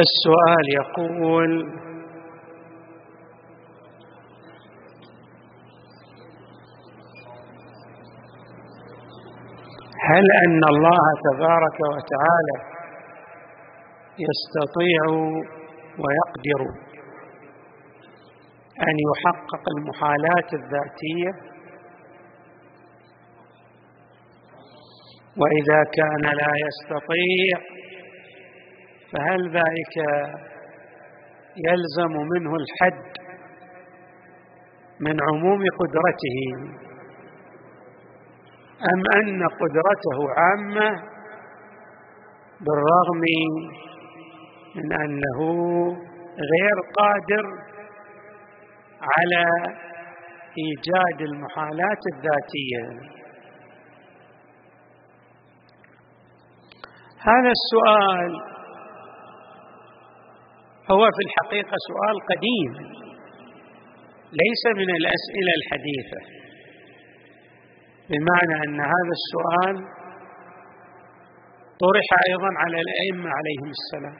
السؤال يقول هل أن الله تبارك وتعالى يستطيع ويقدر أن يحقق المحالات الذاتية؟ وإذا كان لا يستطيع فهل ذلك يلزم منه الحد من عموم قدرته؟ أم أن قدرته عامة بالرغم من أنه غير قادر على إيجاد المحالات الذاتية؟ هذا السؤال هو في الحقيقة سؤال قديم ليس من الأسئلة الحديثة بمعنى أن هذا السؤال طرح أيضا على الأئمة عليهم السلام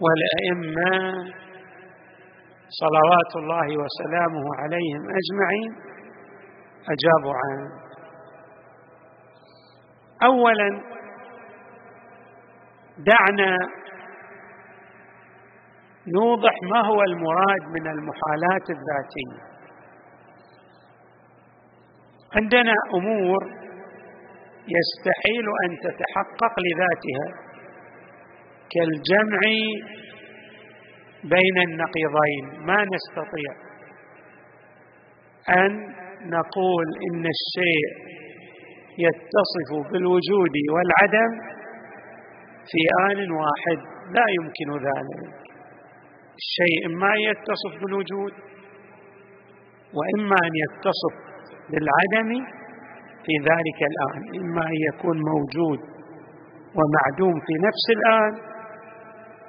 والأئمة صلوات الله وسلامه عليهم أجمعين أجابوا عنه اولا دعنا نوضح ما هو المراد من المحالات الذاتية. عندنا أمور يستحيل أن تتحقق لذاتها كالجمع بين النقيضين. ما نستطيع أن نقول إن الشيء يتصف بالوجود والعدم في آن واحد. لا يمكن ذلك. الشيء إما يتصف بالوجود وإما أن يتصف للعدم في ذلك الآن. إما أن يكون موجود ومعدوم في نفس الآن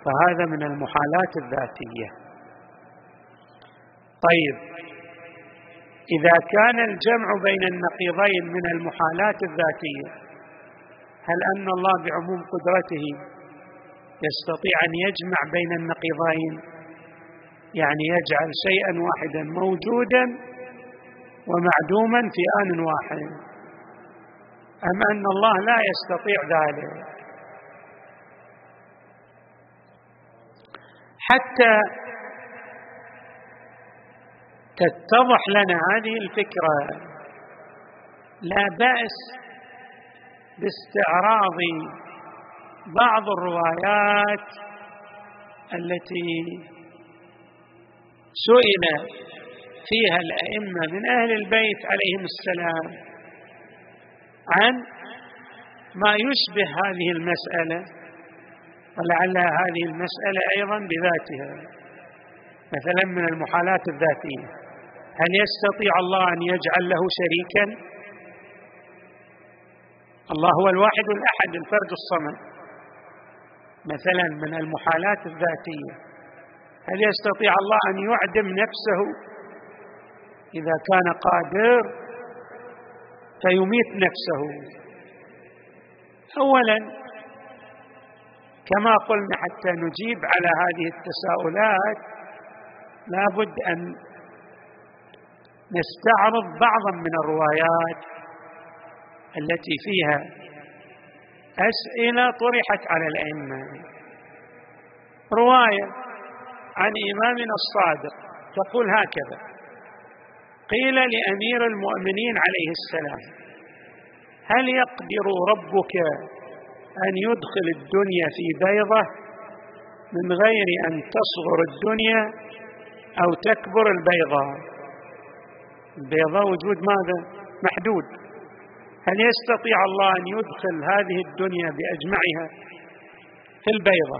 فهذا من المحالات الذاتية. طيب إذا كان الجمع بين النقيضين من المحالات الذاتية هل أن الله بعموم قدرته يستطيع أن يجمع بين النقيضين؟ يعني يجعل شيئا واحدا موجودا ومعدوما في آن واحد. أم أن الله لا يستطيع ذلك. حتى تتضح لنا هذه الفكرة لا بأس باستعراض بعض الروايات التي سئل فيها الأئمة من أهل البيت عليهم السلام عن ما يشبه هذه المسألة ولعل هذه المسألة أيضا بذاتها مثلا من المحالات الذاتية. هل يستطيع الله أن يجعل له شريكا؟ الله هو الواحد الأحد الفرد الصمد. مثلا من المحالات الذاتية. هل يستطيع الله أن يعدم نفسه؟ إذا كان قادر فيميت نفسه. اولا كما قلنا حتى نجيب على هذه التساؤلات لابد أن نستعرض بعضا من الروايات التي فيها أسئلة طرحت على الأئمة. رواية عن امامنا الصادق. تقول هكذا قيل لأمير المؤمنين عليه السلام هل يقدر ربك أن يدخل الدنيا في بيضة من غير أن تصغر الدنيا أو تكبر البيضة؟ البيضة وجود ماذا؟ محدود. هل يستطيع الله أن يدخل هذه الدنيا بأجمعها في البيضة؟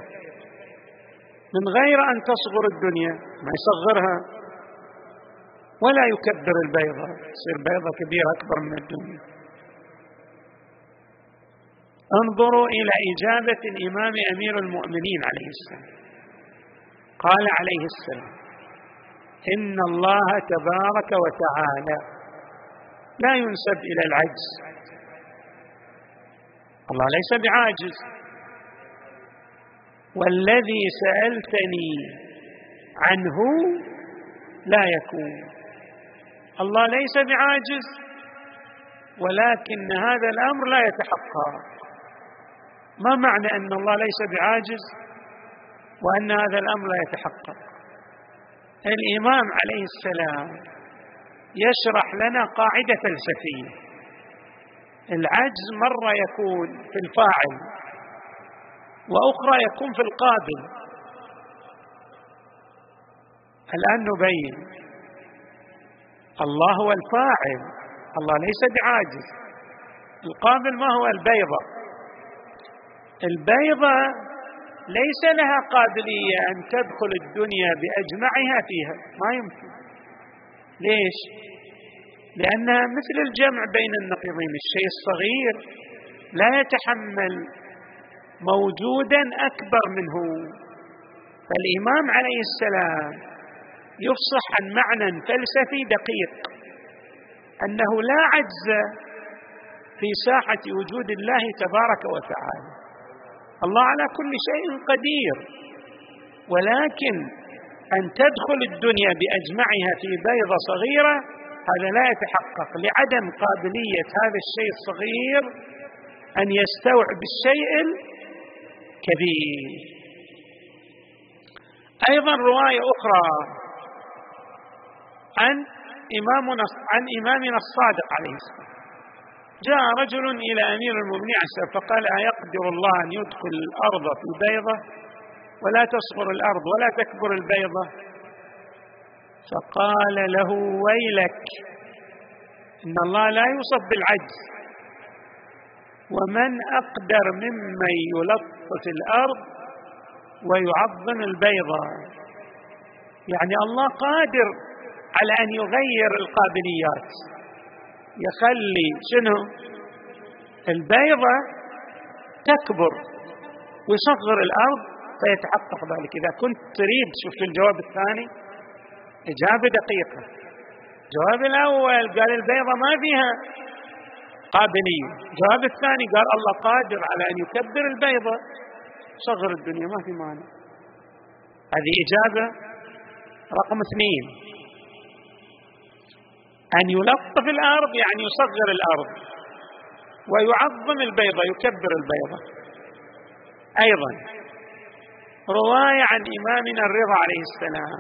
من غير أن تصغر الدنيا ما يصغرها ولا يكبر البيضة تصير بيضة كبيرة أكبر من الدنيا. انظروا إلى إجابة الإمام أمير المؤمنين عليه السلام. قال عليه السلام إن الله تبارك وتعالى لا ينسب إلى العجز. الله ليس بعاجز. والذي سألتني عنه لا يكون. الله ليس بعاجز ولكن هذا الأمر لا يتحقق. ما معنى أن الله ليس بعاجز وأن هذا الأمر لا يتحقق؟ الإمام عليه السلام يشرح لنا قاعدة فلسفيه العجز مرة يكون في الفاعل. وأخرى يكون في القابل الآن نبين. الله هو الفاعل. الله ليس بعاجز. القابل ما هو؟ البيضة. البيضة ليس لها قابلية أن تدخل الدنيا بأجمعها فيها. ما يمكن. ليش؟ لأنها مثل الجمع بين النقيضين الشيء الصغير لا يتحمل موجودا أكبر منه. فالإمام عليه السلام يفصح عن معنى فلسفي دقيق أنه لا عجز في ساحة وجود الله تبارك وتعالى. الله على كل شيء قدير ولكن أن تدخل الدنيا بأجمعها في بيضة صغيرة هذا لا يتحقق. لعدم قابلية هذا الشيء الصغير أن يستوعب الشيء الكبير أيضا رواية أخرى عن إمامنا عن إمامنا الصادق عليه السلام جاء رجل إلى أمير المؤمنين السلام فقال أيقدر الله أن يدخل الأرض في البيضة ولا تصغر الأرض ولا تكبر البيضة. فقال له ويلك إن الله لا يوصف بالعجز ومن أقدر ممن يلطف الأرض ويعظم البيضة يعني الله قادر على أن يغير القابليات. يخلي شنو؟ البيضه تكبر ويصغر الأرض فيتحقق ذلك. إذا كنت تريد شوف الجواب الثاني؟ إجابة دقيقة. الجواب الأول قال البيضه ما فيها. قابليه الجواب الثاني قال الله قادر على أن يكبر البيضه صغر الدنيا ما في مانع. هذه إجابة رقم اثنين. أن يلطف الأرض يعني يصغر الأرض. ويعظم البيضة يكبر البيضة أيضا رواية عن إمامنا الرضا عليه السلام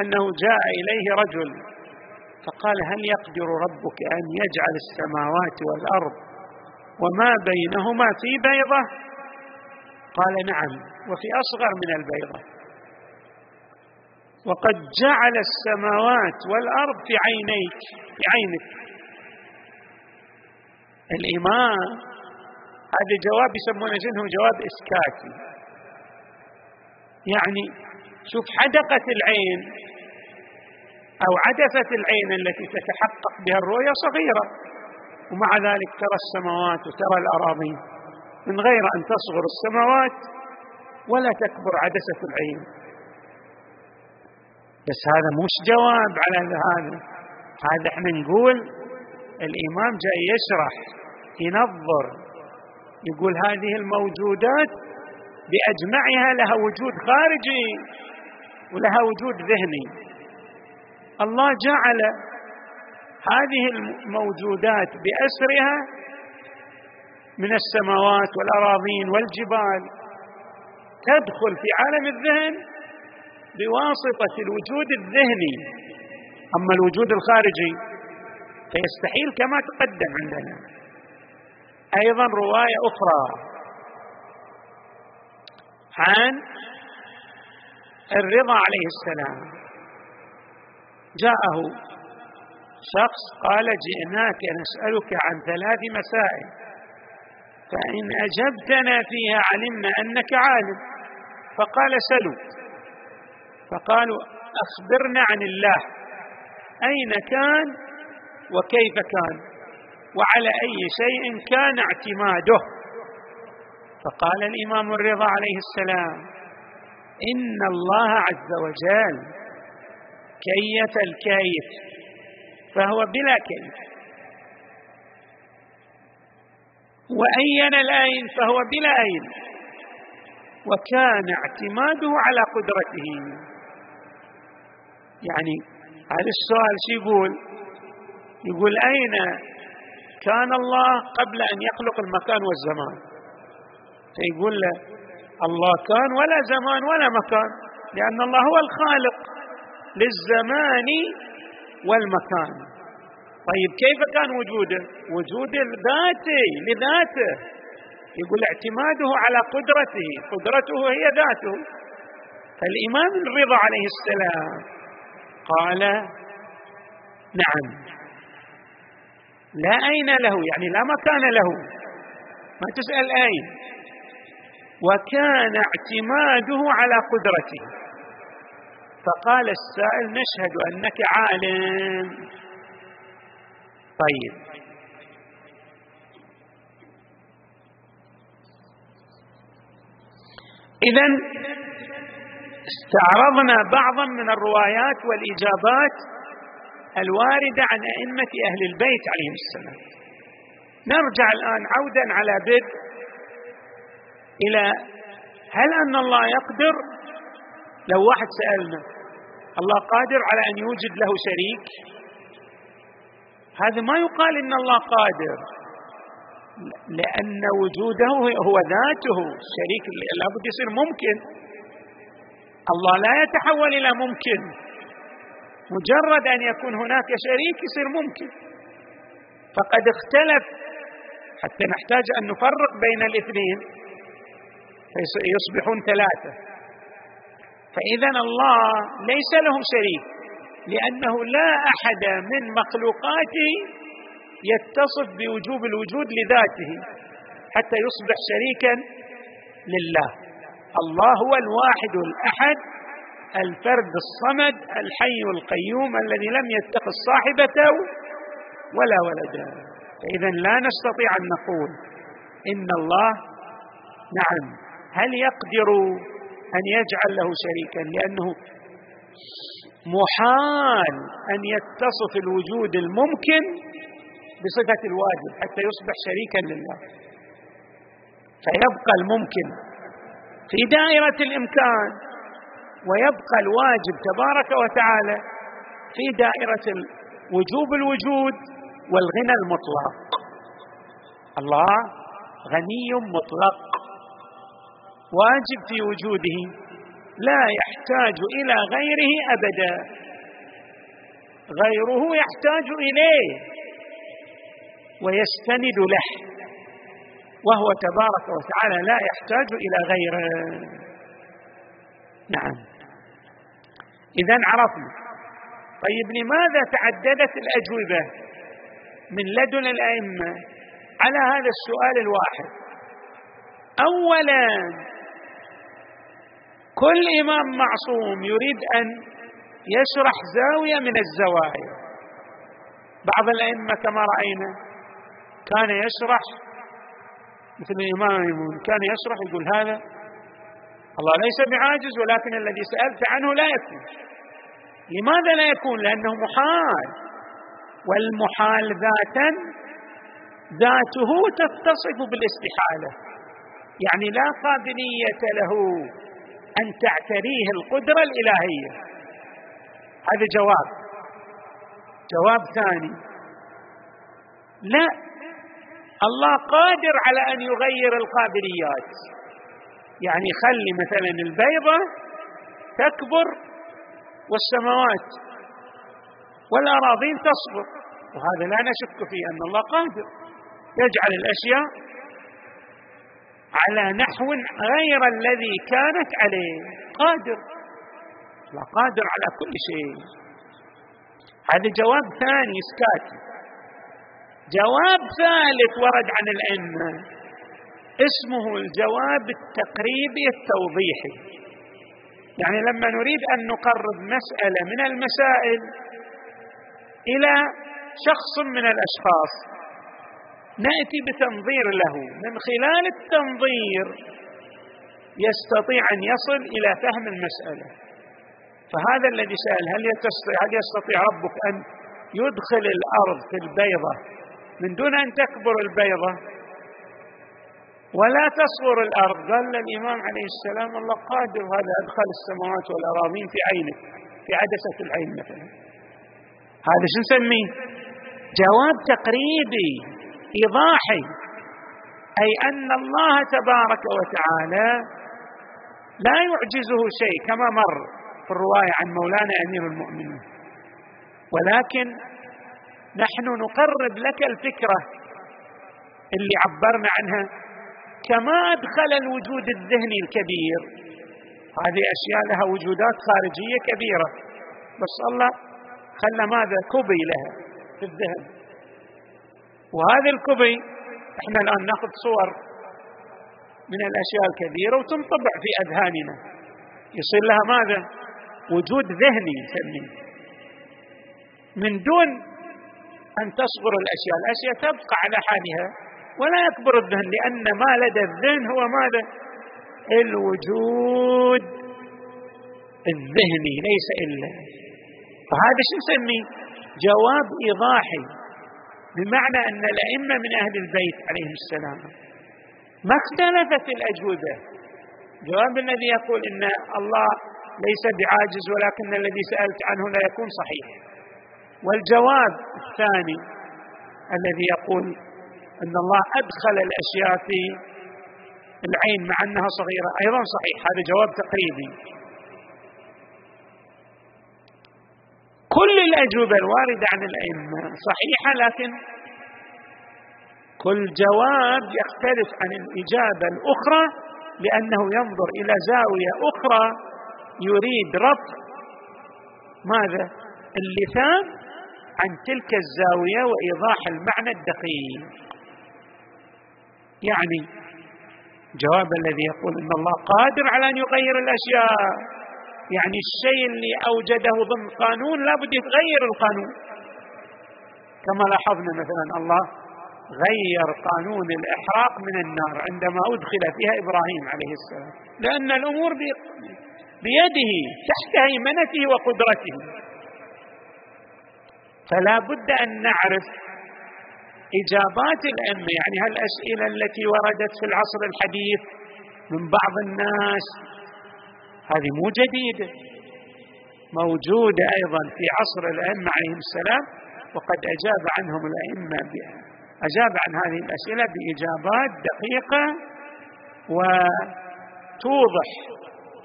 أنه جاء إليه رجل فقال هل يقدر ربك أن يجعل السماوات والأرض وما بينهما في بيضة؟ قال نعم وفي أصغر من البيضة. وقد جعل السماوات والأرض في عينيك في عينك. الامام هذا جواب يسمونه شنو؟ جواب إسكاتي. يعني شوف حدقة العين أو عدسه العين التي تتحقق بها الرؤيه صغيرة. ومع ذلك ترى السماوات وترى الاراضين من غير أن تصغر السماوات ولا تكبر عدسة العين. بس هذا مش جواب على هذا. هذا إحنا نقول الإمام جاي يشرح ينظر يقول هذه الموجودات بأجمعها لها وجود خارجي ولها وجود ذهني. الله جعل هذه الموجودات بأسرها من السماوات والأراضين والجبال تدخل في عالم الذهن بواسطة الوجود الذهني. أما الوجود الخارجي فيستحيل كما تقدم عندنا. أيضا رواية أخرى عن الرضا عليه السلام. جاءه شخص قال جئناك نسألك عن ثلاث مسائل فإن أجبتنا فيها علمنا أنك عالم فقال سلوا فقالوا أخبرنا عن الله أين كان وكيف كان وعلى أي شيء كان اعتماده؟ فقال الإمام الرضا عليه السلام إن الله عز وجل كيف الكيف؟ فهو بلا كيف. وأين الاين فهو بلا اين وكان اعتماده على قدرته. يعني هذا السؤال شو يقول؟ يقول أين كان الله قبل أن يخلق المكان والزمان؟ فيقول له الله كان ولا زمان ولا مكان لأن الله هو الخالق. للزمان والمكان. طيب كيف كان وجوده وجود ذاتي لذاته؟ يقول اعتماده على قدرته. قدرته هي ذاته. فالإمام الرضا عليه السلام قال نعم. لا أين له؟ يعني لا مكان له. ما تسأل أين؟ وكان اعتماده على قدرته. فقال السائل نشهد أنك عالم. طيب. إذا استعرضنا بعضا من الروايات والإجابات الواردة عن أئمة أهل البيت عليهم السلام. نرجع الآن عودا على بدء إلى هل أن الله يقدر؟ لو واحد سألنا. الله قادر على أن يوجد له شريك. هذا ما يقال إن الله قادر لأن وجوده هو ذاته. الشريك لابد يصير ممكن. الله لا يتحول إلى ممكن. مجرد أن يكون هناك شريك يصير ممكن. فقد اختلف حتى نحتاج أن نفرق بين الاثنين. فيصبحون ثلاثة. فإذا الله ليس له شريك لأنه لا أحد من مخلوقاته يتصف بوجوب الوجود لذاته حتى يصبح شريكا لله. الله هو الواحد الأحد الفرد الصمد الحي القيوم الذي لم يتخذ صاحبة ولا ولدا. فإذا لا نستطيع أن نقول إن الله نعم هل يقدر أن يجعل له شريكا لأنه محال أن يتصف الوجود الممكن بصفة الواجب حتى يصبح شريكا لله. فيبقى الممكن في دائرة الإمكان ويبقى الواجب تبارك وتعالى في دائرة وجوب الوجود والغنى المطلق. الله غني مطلق. واجب في وجوده لا يحتاج إلى غيره أبدا. غيره يحتاج إليه ويستند له وهو تبارك وتعالى لا يحتاج إلى غيره. نعم. اذا عرفنا طيب لماذا تعددت الأجوبة من لدن الأئمة على هذا السؤال الواحد؟ اولا كل إمام معصوم يريد أن يشرح زاوية من الزوايا. بعض الأئمة كما رأينا كان يشرح مثل ميمون كان يشرح يقول هذا الله ليس بعاجز ولكن الذي سألت عنه لا يكون. لماذا لا يكون؟ لأنه محال والمحال ذاتا ذاته تتصف بالاستحالة. يعني لا قابلية له. أن تعتريه القدرة الإلهية. هذا جواب. جواب ثاني. لا الله قادر على أن يغير القابليات يعني خلي مثلا البيضة تكبر والسماوات والأراضين تصبر. وهذا لا نشك فيه أن الله قادر. يجعل الأشياء على نحو غير الذي كانت عليه. قادر. لا قادر على كل شيء. هذا جواب ثاني اسكاتي جواب ثالث ورد عن الأئمة. اسمه الجواب التقريبي التوضيحي. يعني لما نريد أن نقرب مسألة من المسائل إلى شخص من الأشخاص نأتي بتنظير له. من خلال التنظير يستطيع أن يصل إلى فهم المسألة. فهذا الذي سأل هل يستطيع هل يستطيع ربك أن يدخل الأرض في البيضة؟ من دون أن تكبر البيضة ولا تصغر الأرض. قال الإمام عليه السلام الله قادر هذا أدخل السماوات والأراضين في عينك في عدسة العين مثلا. هذا شو نسميه؟ جواب تقريبي. إيضاحي أي أن الله تبارك وتعالى لا يعجزه شيء كما مر في الرواية عن مولانا أمير المؤمنين. ولكن نحن نقرب لك الفكرة اللي عبرنا عنها. كما أدخل الوجود الذهني الكبير هذه أشياء لها وجودات خارجية كبيرة. بس الله خلى ماذا؟ كبي لها في الذهن. وهذا الكبي إحنا الآن نأخذ صور من الأشياء الكبيره وتنطبع في أذهاننا. يصير لها ماذا؟ وجود ذهني نسميه من دون أن تصغر الأشياء الأشياء تبقى على حالها ولا يكبر الذهن لأن ما لدى الذهن هو ماذا؟ الوجود الذهني ليس إلا. فهذا شو نسميه جواب إيضاحي. بمعنى أن الأئمة من أهل البيت عليهم السلام ما اختلفت الاجوبه جواب الذي يقول إن الله ليس بعاجز ولكن الذي سألت عنه لا يكون صحيح والجواب الثاني الذي يقول أن الله أدخل الأشياء في العين مع أنها صغيرة. أيضا صحيح هذا جواب تقريبي. كل الأجوبة الواردة عن الأئمة صحيحة لكن كل جواب يختلف عن الإجابة الأخرى لأنه ينظر إلى زاوية أخرى يريد رفع ماذا؟ اللثام عن تلك الزاوية وإيضاح المعنى الدقيق. يعني جواب الذي يقول إن الله قادر على أن يغير الأشياء. يعني الشيء اللي أوجده ضمن قانون لابد يتغير القانون. كما لاحظنا مثلا الله غير قانون الإحراق من النار عندما أدخل فيها إبراهيم عليه السلام. لأن الأمور بيده تحت هيمنته وقدرته. فلا بد أن نعرف إجابات الأئمة يعني هالأسئلة التي وردت في العصر الحديث من بعض الناس هذه مو جديدة موجودة أيضا في عصر الأئمة عليهم السلام وقد أجاب عنهم الأئمة أجاب عن هذه الأسئلة بإجابات دقيقة وتوضح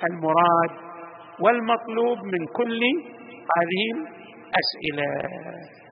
المراد والمطلوب من كل هذه الأسئلة.